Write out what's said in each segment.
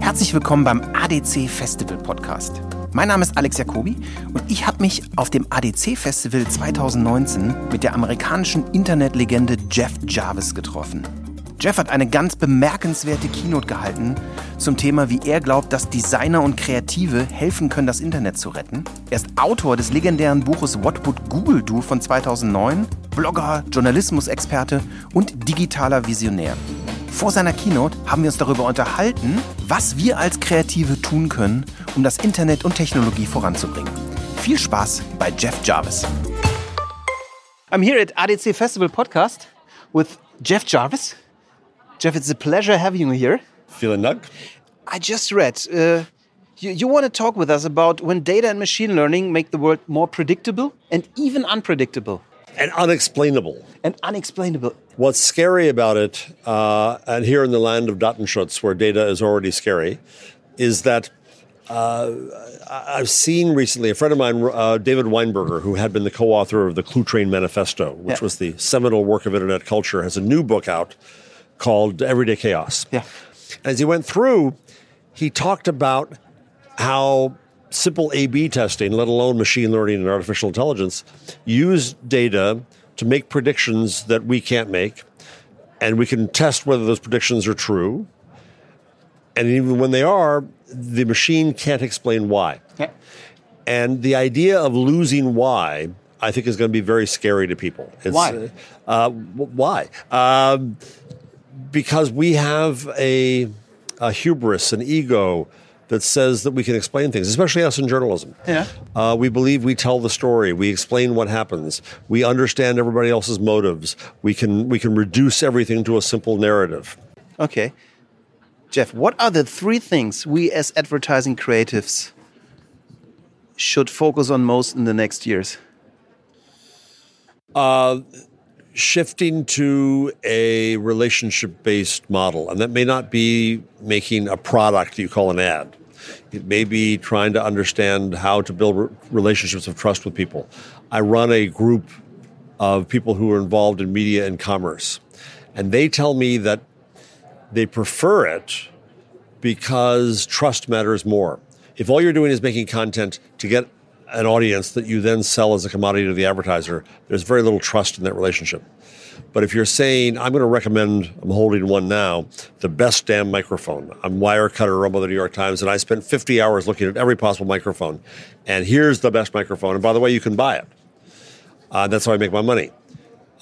Herzlich willkommen beim ADC Festival Podcast. Mein Name ist Alex Jacobi und ich habe mich auf dem ADC Festival 2019 mit der amerikanischen Internetlegende Jeff Jarvis getroffen. Jeff hat eine ganz bemerkenswerte Keynote gehalten zum Thema, wie er glaubt, dass Designer und Kreative helfen können, das Internet zu retten. Er ist Autor des legendären Buches What Would Google Do von 2009, Blogger, Journalismusexperte und digitaler Visionär. Vor seiner Keynote haben wir uns darüber unterhalten, was wir als Kreative tun können, um das Internet und Technologie voranzubringen. Viel Spaß bei Jeff Jarvis. I'm here at ADC Festival Podcast with Jeff Jarvis. Jeff, it's a pleasure having you here. Vielen Dank. I just read uh, you, you want to talk with us about when data and machine learning make the world more predictable and even unpredictable And unexplainable. and unexplainable. What's scary about it, uh, and here in the land of Datenschutz, where data is already scary, is that uh, I've seen recently a friend of mine, uh, David Weinberger, who had been the co-author of the Cluetrain Manifesto, which Yeah. was the seminal work of internet culture, has a new book out called Everyday Chaos. Yeah. As he went through, he talked about how simple A B testing, let alone machine learning and artificial intelligence, use data to make predictions that we can't make. And we can test whether those predictions are true. And even when they are, the machine can't explain why. Yeah. And the idea of losing why, I think, is going to be very scary to people. It's, Why? Uh, w- why? Um, because we have a, a hubris, an ego that says that we can explain things, especially us in journalism. Yeah. Uh, we believe we tell the story. We explain what happens. We understand everybody else's motives. We can we can reduce everything to a simple narrative. Okay. Jeff, what are the three things we as advertising creatives should focus on most in the next years? Shifting to a relationship based model. And that may not be making a product you call an ad, it may be trying to understand how to build re- relationships of trust with people. I run a group of people who are involved in media and commerce, and they tell me that they prefer it because trust matters more. If all you're doing is making content to get an audience that you then sell as a commodity to the advertiser, there's very little trust in that relationship. But if you're saying, I'm going to recommend, I'm holding one now, the best damn microphone. I'm Wirecutter, I'm of the New York Times, and I spent 50 hours looking at every possible microphone. And here's the best microphone. And by the way, you can buy it. Uh, that's how I make my money.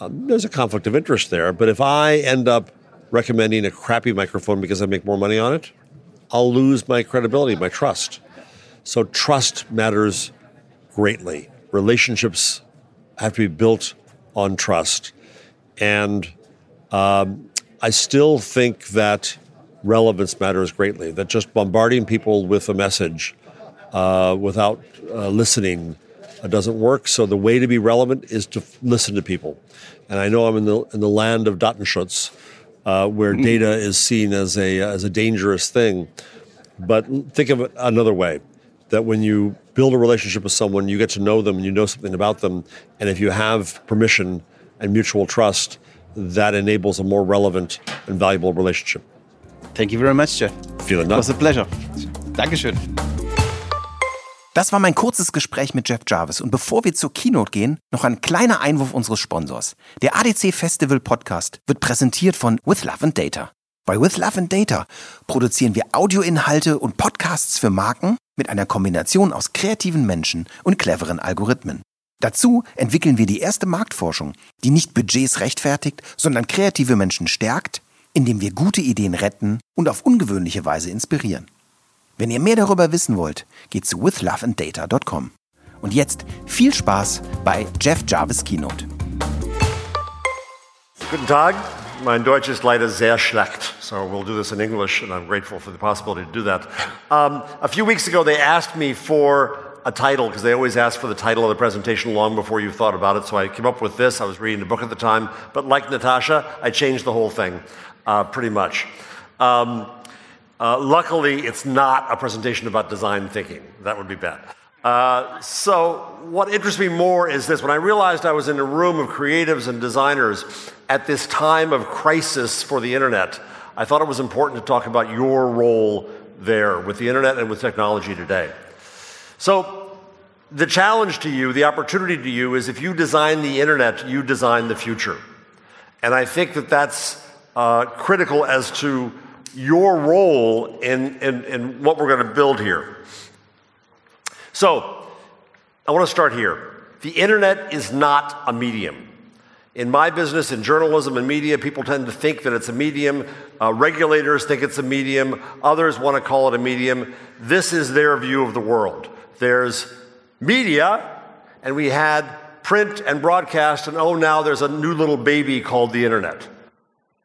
Um, there's a conflict of interest there. But if I end up recommending a crappy microphone because I make more money on it, I'll lose my credibility, my trust. So trust matters greatly. Relationships have to be built on trust. And um, I still think that relevance matters greatly, that just bombarding people with a message uh, without uh, listening uh, doesn't work. So the way to be relevant is to f- listen to people. And I know I'm in the, in the land of Datenschutz, uh, where data is seen as a, as a dangerous thing. But think of it another way that when you build a relationship with someone, you get to know them and you know something about them. And if you have permission and mutual trust, that enables a more relevant and valuable relationship. Thank you very much, Jeff. Vielen It Dank. was a pleasure. Dankeschön. Das war mein kurzes Gespräch mit Jeff Jarvis. Und bevor wir zur Keynote gehen, noch ein kleiner Einwurf unseres Sponsors. Der ADC Festival Podcast wird präsentiert von With Love and Data. Bei With Love and Data produzieren wir Audioinhalte und Podcasts für Marken mit einer Kombination aus kreativen Menschen und cleveren Algorithmen. Dazu entwickeln wir die erste Marktforschung, die nicht Budgets rechtfertigt, sondern kreative Menschen stärkt, indem wir gute Ideen retten und auf ungewöhnliche Weise inspirieren. Wenn ihr mehr darüber wissen wollt, geht zu withloveanddata.com. Und jetzt viel Spaß bei Jeff Jarvis Keynote. Guten Tag. Mein Deutsch ist leider sehr schlecht, so we'll do this in English, and I'm grateful for the possibility to do that. Um, a few weeks ago, they asked me for a title, because they always ask for the title of the presentation long before you've thought about it, so I came up with this. I was reading a book at the time, but like Natasha, I changed the whole thing, uh, pretty much. Um, uh, luckily, it's not a presentation about design thinking. That would be bad. Uh, so, what interests me more is this when I realized I was in a room of creatives and designers at this time of crisis for the internet, I thought it was important to talk about your role there with the internet and with technology today. So, the challenge to you, the opportunity to you, is if you design the internet, you design the future. And I think that that's uh, critical as to your role in, in, in what we're going to build here. So, I want to start here. The internet is not a medium. In my business, in journalism and media, people tend to think that it's a medium. Uh, regulators think it's a medium. Others want to call it a medium. This is their view of the world. There's media, and we had print and broadcast, and oh, now there's a new little baby called the internet.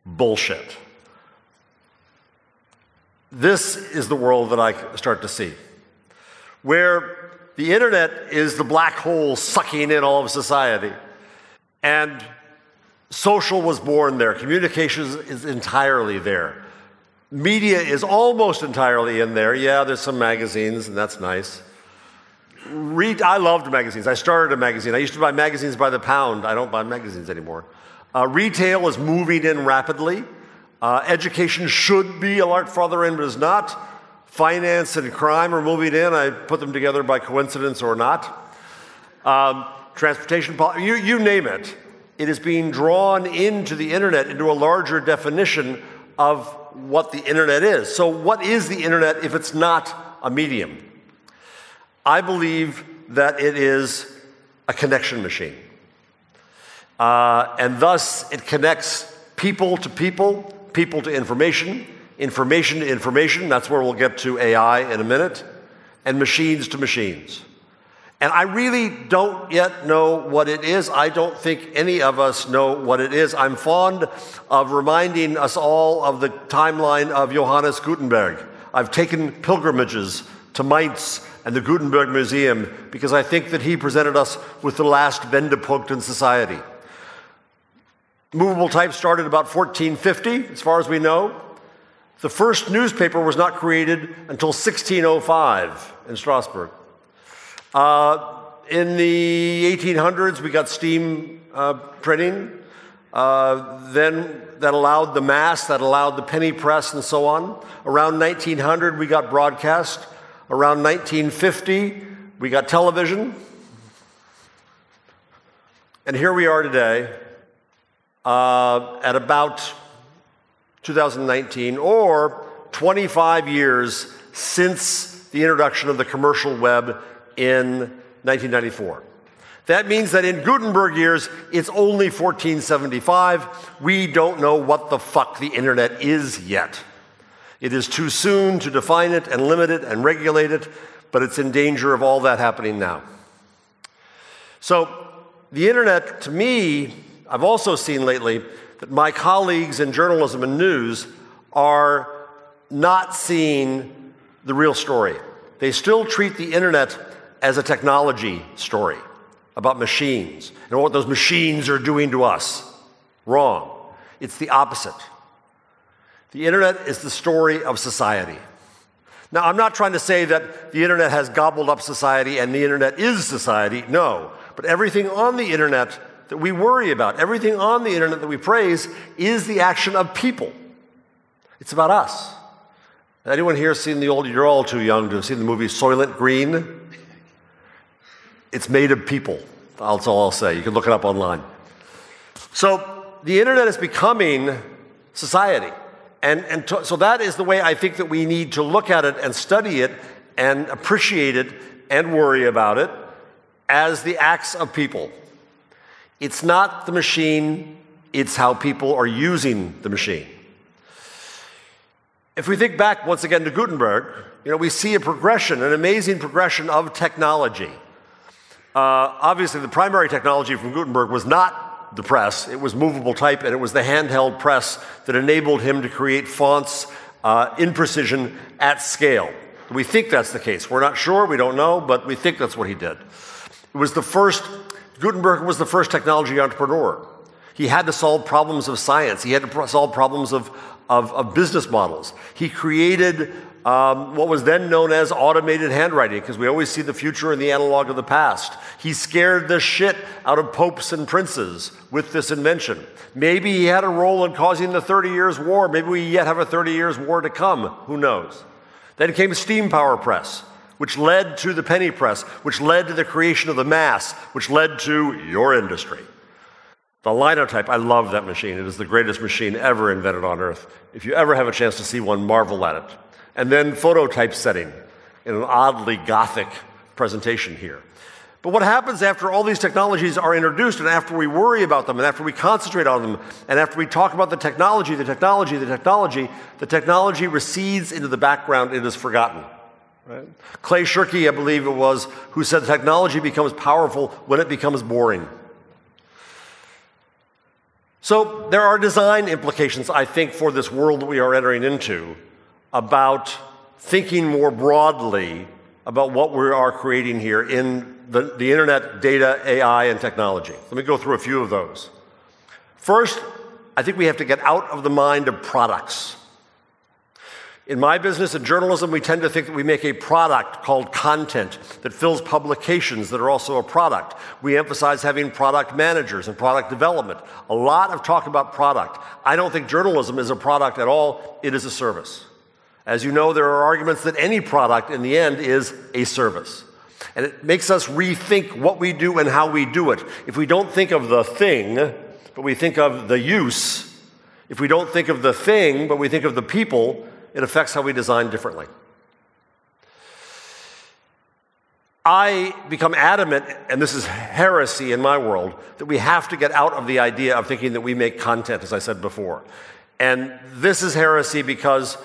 Bullshit. This is the world that I start to see, where the internet is the black hole sucking in all of society. And social was born there, communications is entirely there. Media is almost entirely in there. Yeah, there's some magazines, and that's nice. Read, I loved magazines. I started a magazine. I used to buy magazines by the pound. I don't buy magazines anymore. Uh, retail is moving in rapidly. Uh, education should be a lot farther in, but is not finance and crime are moving in. I put them together by coincidence or not. Um, transportation, you, you name it. It is being drawn into the internet, into a larger definition of what the internet is. So, what is the internet if it's not a medium? I believe that it is a connection machine. Uh, and thus, it connects people to people, people to information, information to information, that's where we'll get to AI in a minute, and machines to machines. And I really don't yet know what it is. I don't think any of us know what it is. I'm fond of reminding us all of the timeline of Johannes Gutenberg. I've taken pilgrimages to Mainz and the Gutenberg Museum because I think that he presented us with the last Wendepunkt in society. Movable type started about 1450, as far as we know. The first newspaper was not created until 1605 in Strasbourg. Uh, in the 1800s, we got steam uh, printing. Uh, then that allowed the mass, that allowed the penny press, and so on. Around 1900, we got broadcast. Around 1950, we got television. And here we are today uh, at about 2019, or 25 years since the introduction of the commercial web in 1994. That means that in Gutenberg years, it's only 1475. We don't know what the fuck the internet is yet. It is too soon to define it and limit it and regulate it, but it's in danger of all that happening now. So, the internet, to me, I've also seen lately, that my colleagues in journalism and news are not seeing the real story. They still treat the internet as a technology story about machines and what those machines are doing to us. Wrong. It's the opposite. The internet is the story of society. Now, I'm not trying to say that the internet has gobbled up society and the internet is society. No. But everything on the internet that we worry about, everything on the internet that we praise, is the action of people. It's about us. Anyone here seen the old, you're all too young to have seen the movie Soylent Green? It's made of people. That's all I'll say. You can look it up online. So the internet is becoming society. And, and to, so that is the way I think that we need to look at it and study it and appreciate it and worry about it as the acts of people. It's not the machine, it's how people are using the machine. If we think back once again to Gutenberg, you know, we see a progression, an amazing progression of technology. Uh, obviously, the primary technology from Gutenberg was not the press, it was movable type, and it was the handheld press that enabled him to create fonts uh, in precision at scale. We think that's the case. We're not sure, we don't know, but we think that's what he did. It was the first Gutenberg was the first technology entrepreneur. He had to solve problems of science. He had to solve problems of, of, of business models. He created um, what was then known as automated handwriting, because we always see the future in the analog of the past. He scared the shit out of popes and princes with this invention. Maybe he had a role in causing the 30 Years' War. Maybe we yet have a 30 Years' War to come. Who knows? Then came steam power press, which led to the penny press, which led to the creation of the mass, which led to your industry. The linotype, I love that machine. It is the greatest machine ever invented on earth. If you ever have a chance to see one, marvel at it and then phototypesetting in an oddly gothic presentation here. But what happens after all these technologies are introduced and after we worry about them and after we concentrate on them and after we talk about the technology, the technology, the technology, the technology recedes into the background, and is forgotten. Right? Clay Shirky, I believe it was, who said technology becomes powerful when it becomes boring. So there are design implications, I think, for this world that we are entering into about thinking more broadly about what we are creating here in the, the internet, data, AI, and technology. Let me go through a few of those. First, I think we have to get out of the mind of products. In my business in journalism, we tend to think that we make a product called content that fills publications that are also a product. We emphasize having product managers and product development. A lot of talk about product. I don't think journalism is a product at all, it is a service. As you know, there are arguments that any product in the end is a service. And it makes us rethink what we do and how we do it. If we don't think of the thing, but we think of the use, if we don't think of the thing, but we think of the people, it affects how we design differently. I become adamant, and this is heresy in my world, that we have to get out of the idea of thinking that we make content, as I said before. And this is heresy because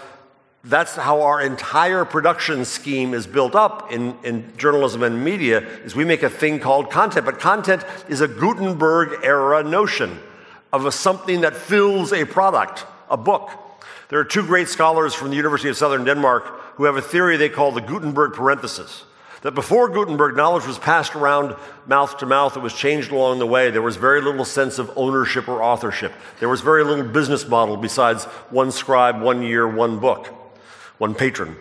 that's how our entire production scheme is built up in, in journalism and media is we make a thing called content. But content is a gutenberg era notion of a, something that fills a product a book. There are two great scholars from the university of southern denmark who have a theory they call the gutenberg parenthesis. That before gutenberg knowledge was passed around mouth to mouth it was changed along the way. There was very little sense of ownership or authorship. There was very little business model besides one scribe one year one book one patron.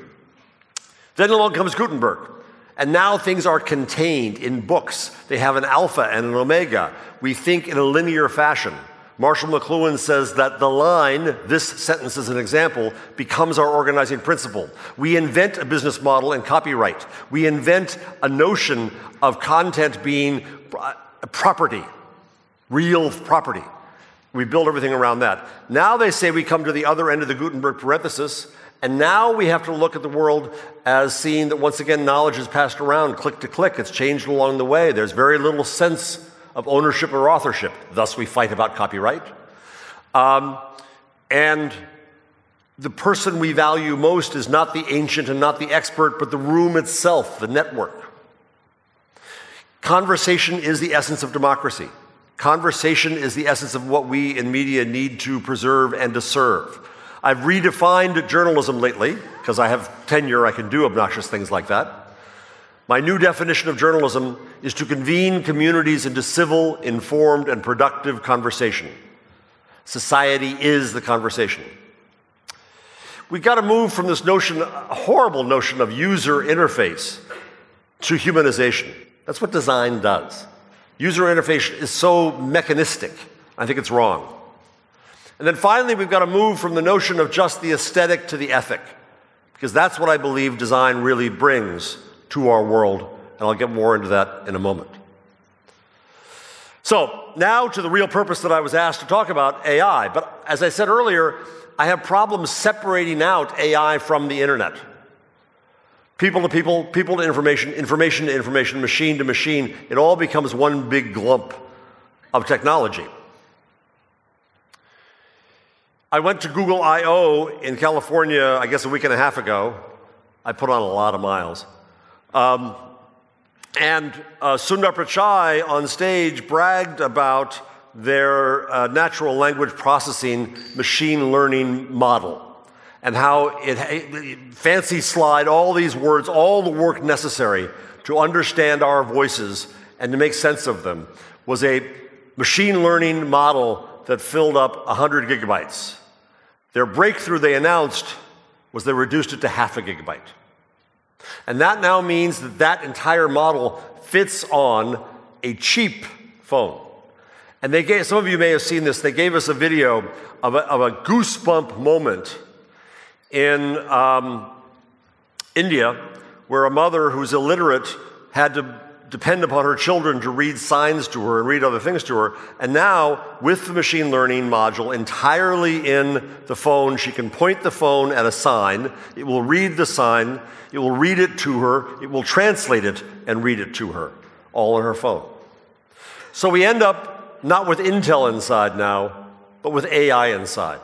Then along comes Gutenberg. And now things are contained in books. They have an alpha and an omega. We think in a linear fashion. Marshall McLuhan says that the line, this sentence is an example, becomes our organizing principle. We invent a business model and copyright. We invent a notion of content being uh, property, real property. We build everything around that. Now they say we come to the other end of the Gutenberg parenthesis, and now we have to look at the world as seeing that once again knowledge is passed around click to click. It's changed along the way. There's very little sense of ownership or authorship. Thus, we fight about copyright. Um, and the person we value most is not the ancient and not the expert, but the room itself, the network. Conversation is the essence of democracy. Conversation is the essence of what we in media need to preserve and to serve. I've redefined journalism lately because I have tenure, I can do obnoxious things like that. My new definition of journalism is to convene communities into civil, informed, and productive conversation. Society is the conversation. We've got to move from this notion, horrible notion of user interface, to humanization. That's what design does. User interface is so mechanistic. I think it's wrong. And then finally, we've got to move from the notion of just the aesthetic to the ethic, because that's what I believe design really brings to our world. And I'll get more into that in a moment. So, now to the real purpose that I was asked to talk about AI. But as I said earlier, I have problems separating out AI from the internet. People to people, people to information, information to information, machine to machine. It all becomes one big glump of technology. I went to Google I/O in California, I guess a week and a half ago. I put on a lot of miles. Um, and uh, Sundar Pichai on stage bragged about their uh, natural language processing machine learning model and how it, it, fancy slide all these words, all the work necessary to understand our voices and to make sense of them was a machine learning model that filled up 100 gigabytes. Their breakthrough they announced was they reduced it to half a gigabyte. And that now means that that entire model fits on a cheap phone. And they gave, some of you may have seen this, they gave us a video of a, of a goosebump moment in um, India where a mother who's illiterate had to depend upon her children to read signs to her and read other things to her. And now, with the machine learning module entirely in the phone, she can point the phone at a sign. It will read the sign. It will read it to her. It will translate it and read it to her, all on her phone. So we end up not with Intel inside now, but with AI inside.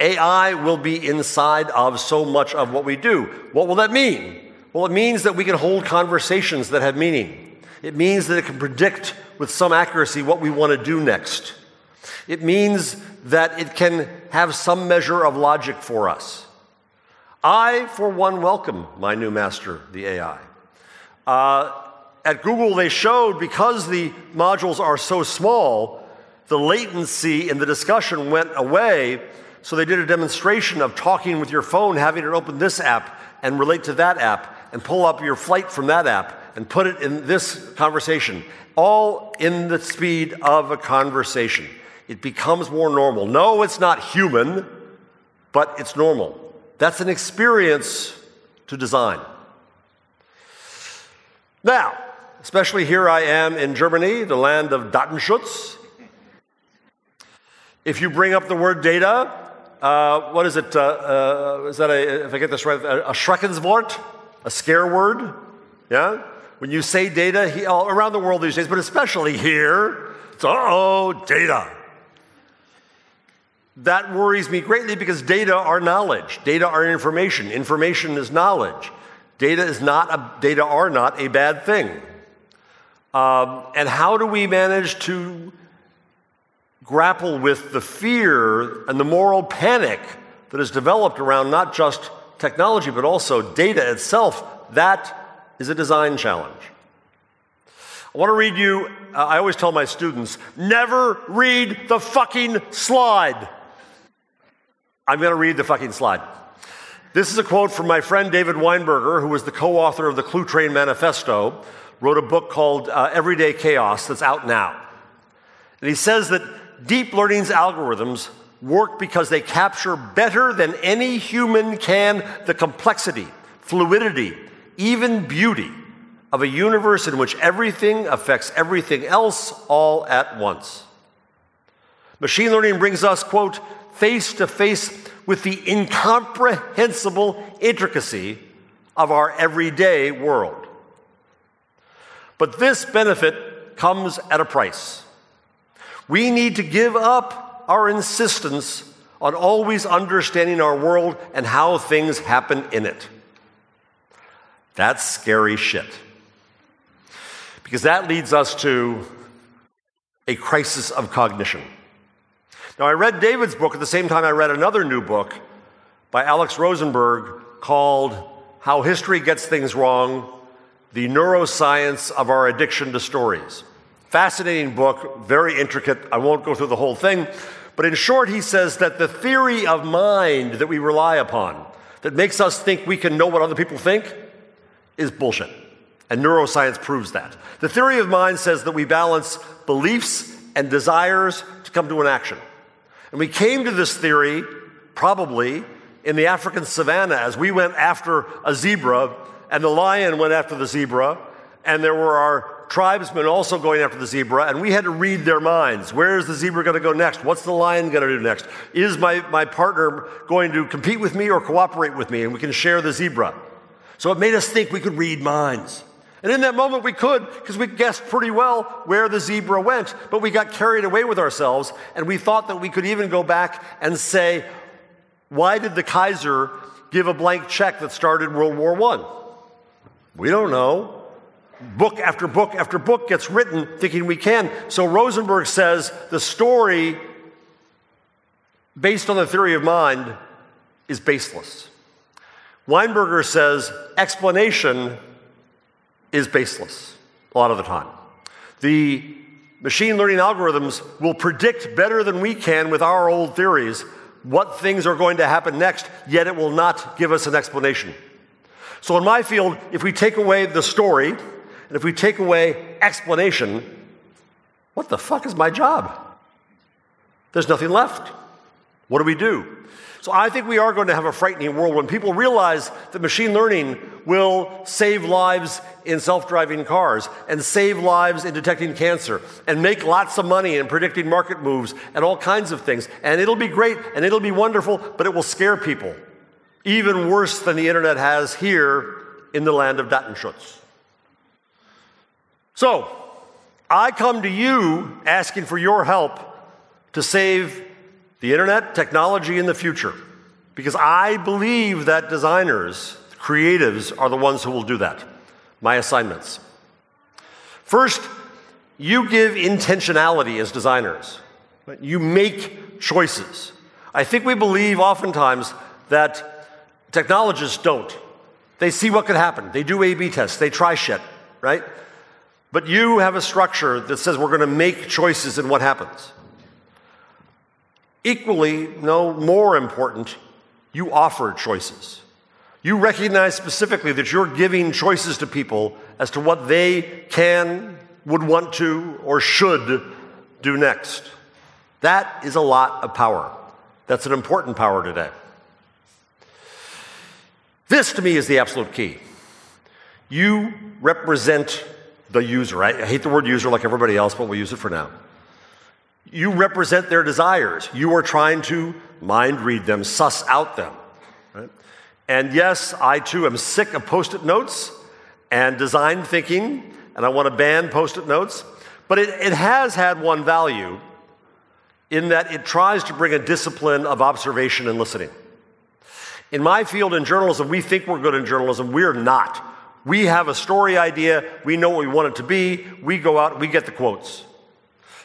AI will be inside of so much of what we do. What will that mean? Well, it means that we can hold conversations that have meaning. It means that it can predict with some accuracy what we want to do next. It means that it can have some measure of logic for us. I, for one, welcome my new master, the AI. Uh, at Google, they showed because the modules are so small, the latency in the discussion went away. So they did a demonstration of talking with your phone, having it open this app and relate to that app and pull up your flight from that app and put it in this conversation, all in the speed of a conversation. It becomes more normal. No, it's not human, but it's normal. That's an experience to design. Now, especially here I am in Germany, the land of Datenschutz. If you bring up the word data, uh, what is it? Uh, uh, is that a, if I get this right, a, a Schreckenswort? A scare word. Yeah? When you say data he, around the world these days, but especially here, it's uh oh, data. That worries me greatly because data are knowledge. Data are information. Information is knowledge. Data is not a, data are not a bad thing. Um, and how do we manage to grapple with the fear and the moral panic that has developed around not just technology, but also data itself, that is a design challenge. I want to read you, uh, I always tell my students, never read the fucking slide. I'm going to read the fucking slide. This is a quote from my friend David Weinberger, who was the co author of the Cluetrain Manifesto, wrote a book called uh, Everyday Chaos that's out now. And he says that deep learning's algorithms work because they capture better than any human can the complexity, fluidity, even beauty of a universe in which everything affects everything else all at once. Machine learning brings us, quote, face to face with the incomprehensible intricacy of our everyday world. But this benefit comes at a price. We need to give up our insistence on always understanding our world and how things happen in it. That's scary shit. Because that leads us to a crisis of cognition. Now, I read David's book at the same time I read another new book by Alex Rosenberg called How History Gets Things Wrong The Neuroscience of Our Addiction to Stories. Fascinating book, very intricate. I won't go through the whole thing, but in short, he says that the theory of mind that we rely upon, that makes us think we can know what other people think, is bullshit. And neuroscience proves that. The theory of mind says that we balance beliefs and desires to come to an action. And we came to this theory probably in the African savannah as we went after a zebra, and the lion went after the zebra, and there were our tribesmen also going after the zebra, and we had to read their minds. Where is the zebra going to go next? What's the lion going to do next? Is my, my partner going to compete with me or cooperate with me? And we can share the zebra. So it made us think we could read minds. And in that moment, we could, because we guessed pretty well where the zebra went, but we got carried away with ourselves, and we thought that we could even go back and say, why did the Kaiser give a blank check that started World War I? We don't know book after book after book gets written thinking we can. So Rosenberg says the story based on the theory of mind is baseless. Weinberger says explanation is baseless a lot of the time. The Machine learning algorithms will predict better than we can with our old theories what things are going to happen next, yet it will not give us an explanation. So, in my field, if we take away the story and if we take away explanation, what the fuck is my job? There's nothing left. What do we do? So I think we are going to have a frightening world when people realize that machine learning will save lives in self driving cars and save lives in detecting cancer and make lots of money in predicting market moves and all kinds of things. And it'll be great and it'll be wonderful, but it will scare people. Even worse than the internet has here in the land of Datenschutz. So, I come to you asking for your help to save the internet, technology in the future. Because I believe that designers, creatives, are the ones who will do that. My assignments. First, you give intentionality as designers. You make choices. I think we believe oftentimes that technologists don't. They see what could happen. They do A B tests. They try shit, right? But you have a structure that says we're going to make choices in what happens. Equally, no more important, you offer choices. You recognize specifically that you're giving choices to people as to what they can, would want to, or should do next. That is a lot of power. That's an important power today. This, to me, is the absolute key. You represent the user. I hate the word user like everybody else, but we'll use it for now. You represent their desires. You are trying to mind read them, suss out them. Right? And yes, I too am sick of post it notes and design thinking, and I want to ban post it notes. But it, it has had one value in that it tries to bring a discipline of observation and listening. In my field in journalism, we think we're good in journalism. We're not. We have a story idea, we know what we want it to be, we go out, we get the quotes.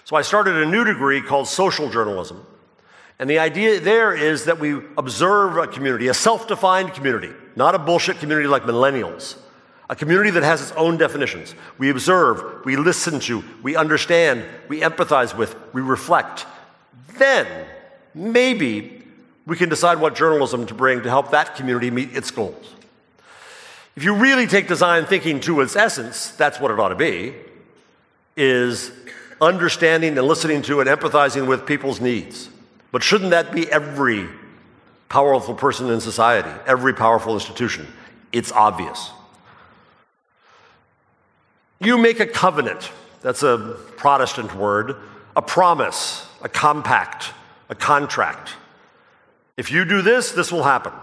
So I started a new degree called social journalism. And the idea there is that we observe a community, a self defined community, not a bullshit community like millennials, a community that has its own definitions. We observe, we listen to, we understand, we empathize with, we reflect. Then, maybe, we can decide what journalism to bring to help that community meet its goals. If you really take design thinking to its essence, that's what it ought to be, is understanding and listening to and empathizing with people's needs. But shouldn't that be every powerful person in society, every powerful institution? It's obvious. You make a covenant, that's a Protestant word, a promise, a compact, a contract. If you do this, this will happen.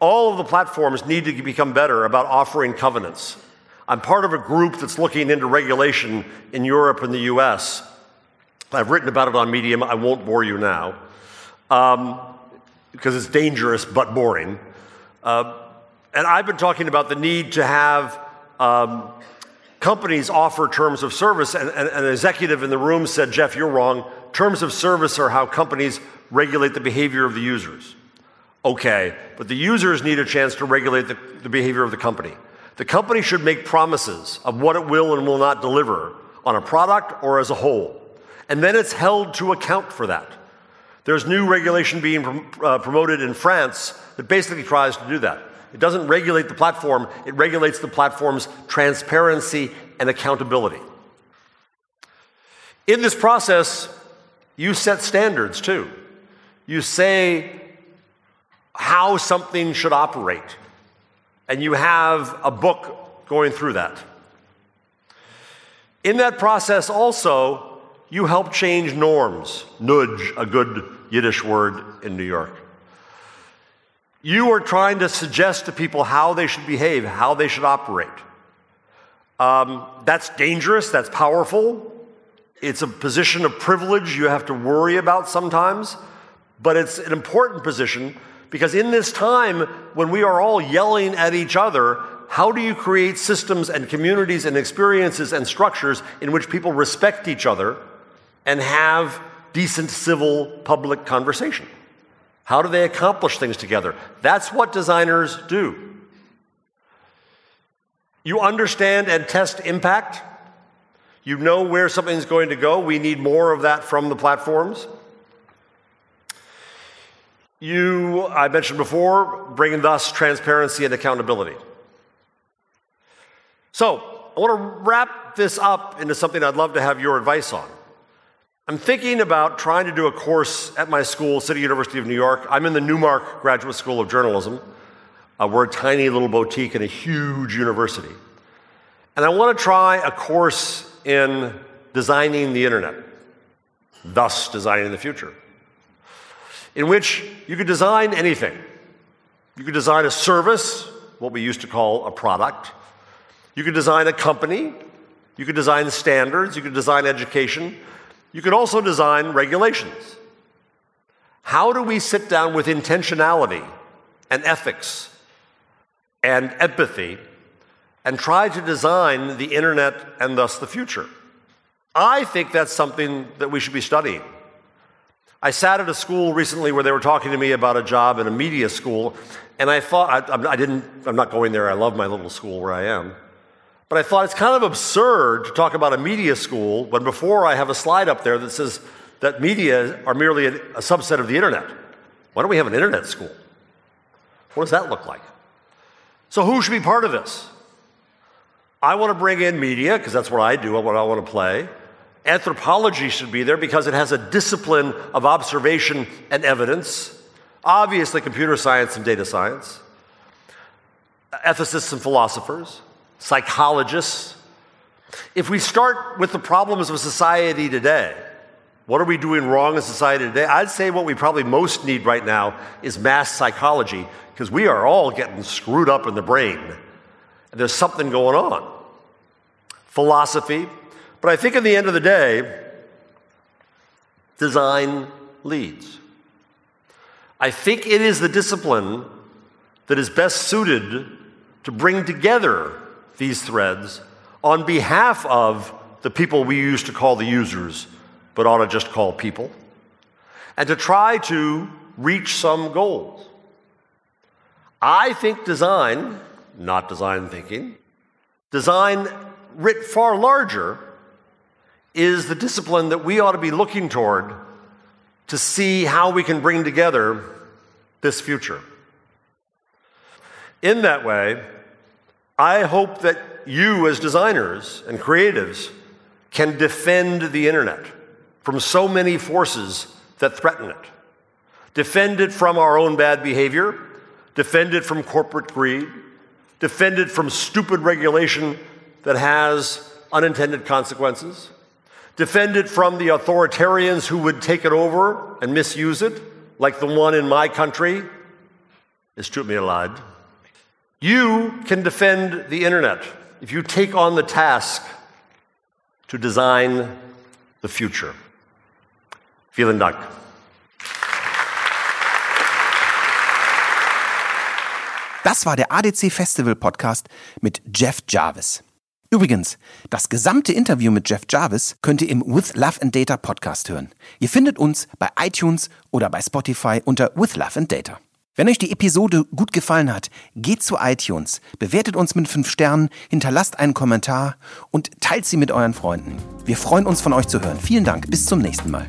All of the platforms need to become better about offering covenants. I'm part of a group that's looking into regulation in Europe and the US. I've written about it on Medium. I won't bore you now um, because it's dangerous but boring. Uh, and I've been talking about the need to have um, companies offer terms of service. And, and, and an executive in the room said, Jeff, you're wrong. Terms of service are how companies regulate the behavior of the users. Okay, but the users need a chance to regulate the, the behavior of the company. The company should make promises of what it will and will not deliver on a product or as a whole. And then it's held to account for that. There's new regulation being uh, promoted in France that basically tries to do that. It doesn't regulate the platform, it regulates the platform's transparency and accountability. In this process, you set standards too. You say how something should operate and you have a book going through that. In that process, also, you help change norms. Nudge, a good Yiddish word in New York. You are trying to suggest to people how they should behave, how they should operate. Um, that's dangerous, that's powerful. It's a position of privilege you have to worry about sometimes, but it's an important position because in this time when we are all yelling at each other, how do you create systems and communities and experiences and structures in which people respect each other and have decent civil public conversation? How do they accomplish things together? That's what designers do. You understand and test impact. You know where something's going to go. We need more of that from the platforms. You, I mentioned before, bring thus transparency and accountability. So, I want to wrap this up into something I'd love to have your advice on. I'm thinking about trying to do a course at my school, City University of New York. I'm in the Newmark Graduate School of Journalism. Uh, we're a tiny little boutique in a huge university. And I want to try a course in designing the internet, thus designing the future, in which you could design anything. You could design a service, what we used to call a product. You could design a company. You could design standards. You could design education. You could also design regulations. How do we sit down with intentionality and ethics and empathy and try to design the internet and thus the future. I think that's something that we should be studying. I sat at a school recently where they were talking to me about a job in a media school, and I thought, I, I didn't, I'm not going there, I love my little school where I am. But I thought it's kind of absurd to talk about a media school when before I have a slide up there that says that media are merely a, a subset of the internet. Why don't we have an internet school? What does that look like? So, who should be part of this? I want to bring in media because that's what I do, what I want to play. Anthropology should be there because it has a discipline of observation and evidence. Obviously, computer science and data science. Ethicists and philosophers, psychologists. If we start with the problems of society today, what are we doing wrong in society today? I'd say what we probably most need right now is mass psychology because we are all getting screwed up in the brain. And there's something going on. Philosophy. But I think at the end of the day, design leads. I think it is the discipline that is best suited to bring together these threads on behalf of the people we used to call the users, but ought to just call people, and to try to reach some goals. I think design not design thinking. Design, writ far larger, is the discipline that we ought to be looking toward to see how we can bring together this future. In that way, I hope that you, as designers and creatives, can defend the internet from so many forces that threaten it. Defend it from our own bad behavior, defend it from corporate greed, defend it from stupid regulation that has unintended consequences, defended from the authoritarians who would take it over and misuse it, like the one in my country. Es tut. You can defend the internet if you take on the task to design the future. Vielen Dank. Das war der ADC Festival Podcast mit Jeff Jarvis. Übrigens, das gesamte Interview mit Jeff Jarvis könnt ihr im With Love and Data Podcast hören. Ihr findet uns bei iTunes oder bei Spotify unter With Love and Data. Wenn euch die Episode gut gefallen hat, geht zu iTunes, bewertet uns mit 5 Sternen, hinterlasst einen Kommentar und teilt sie mit euren Freunden. Wir freuen uns von euch zu hören. Vielen Dank, bis zum nächsten Mal.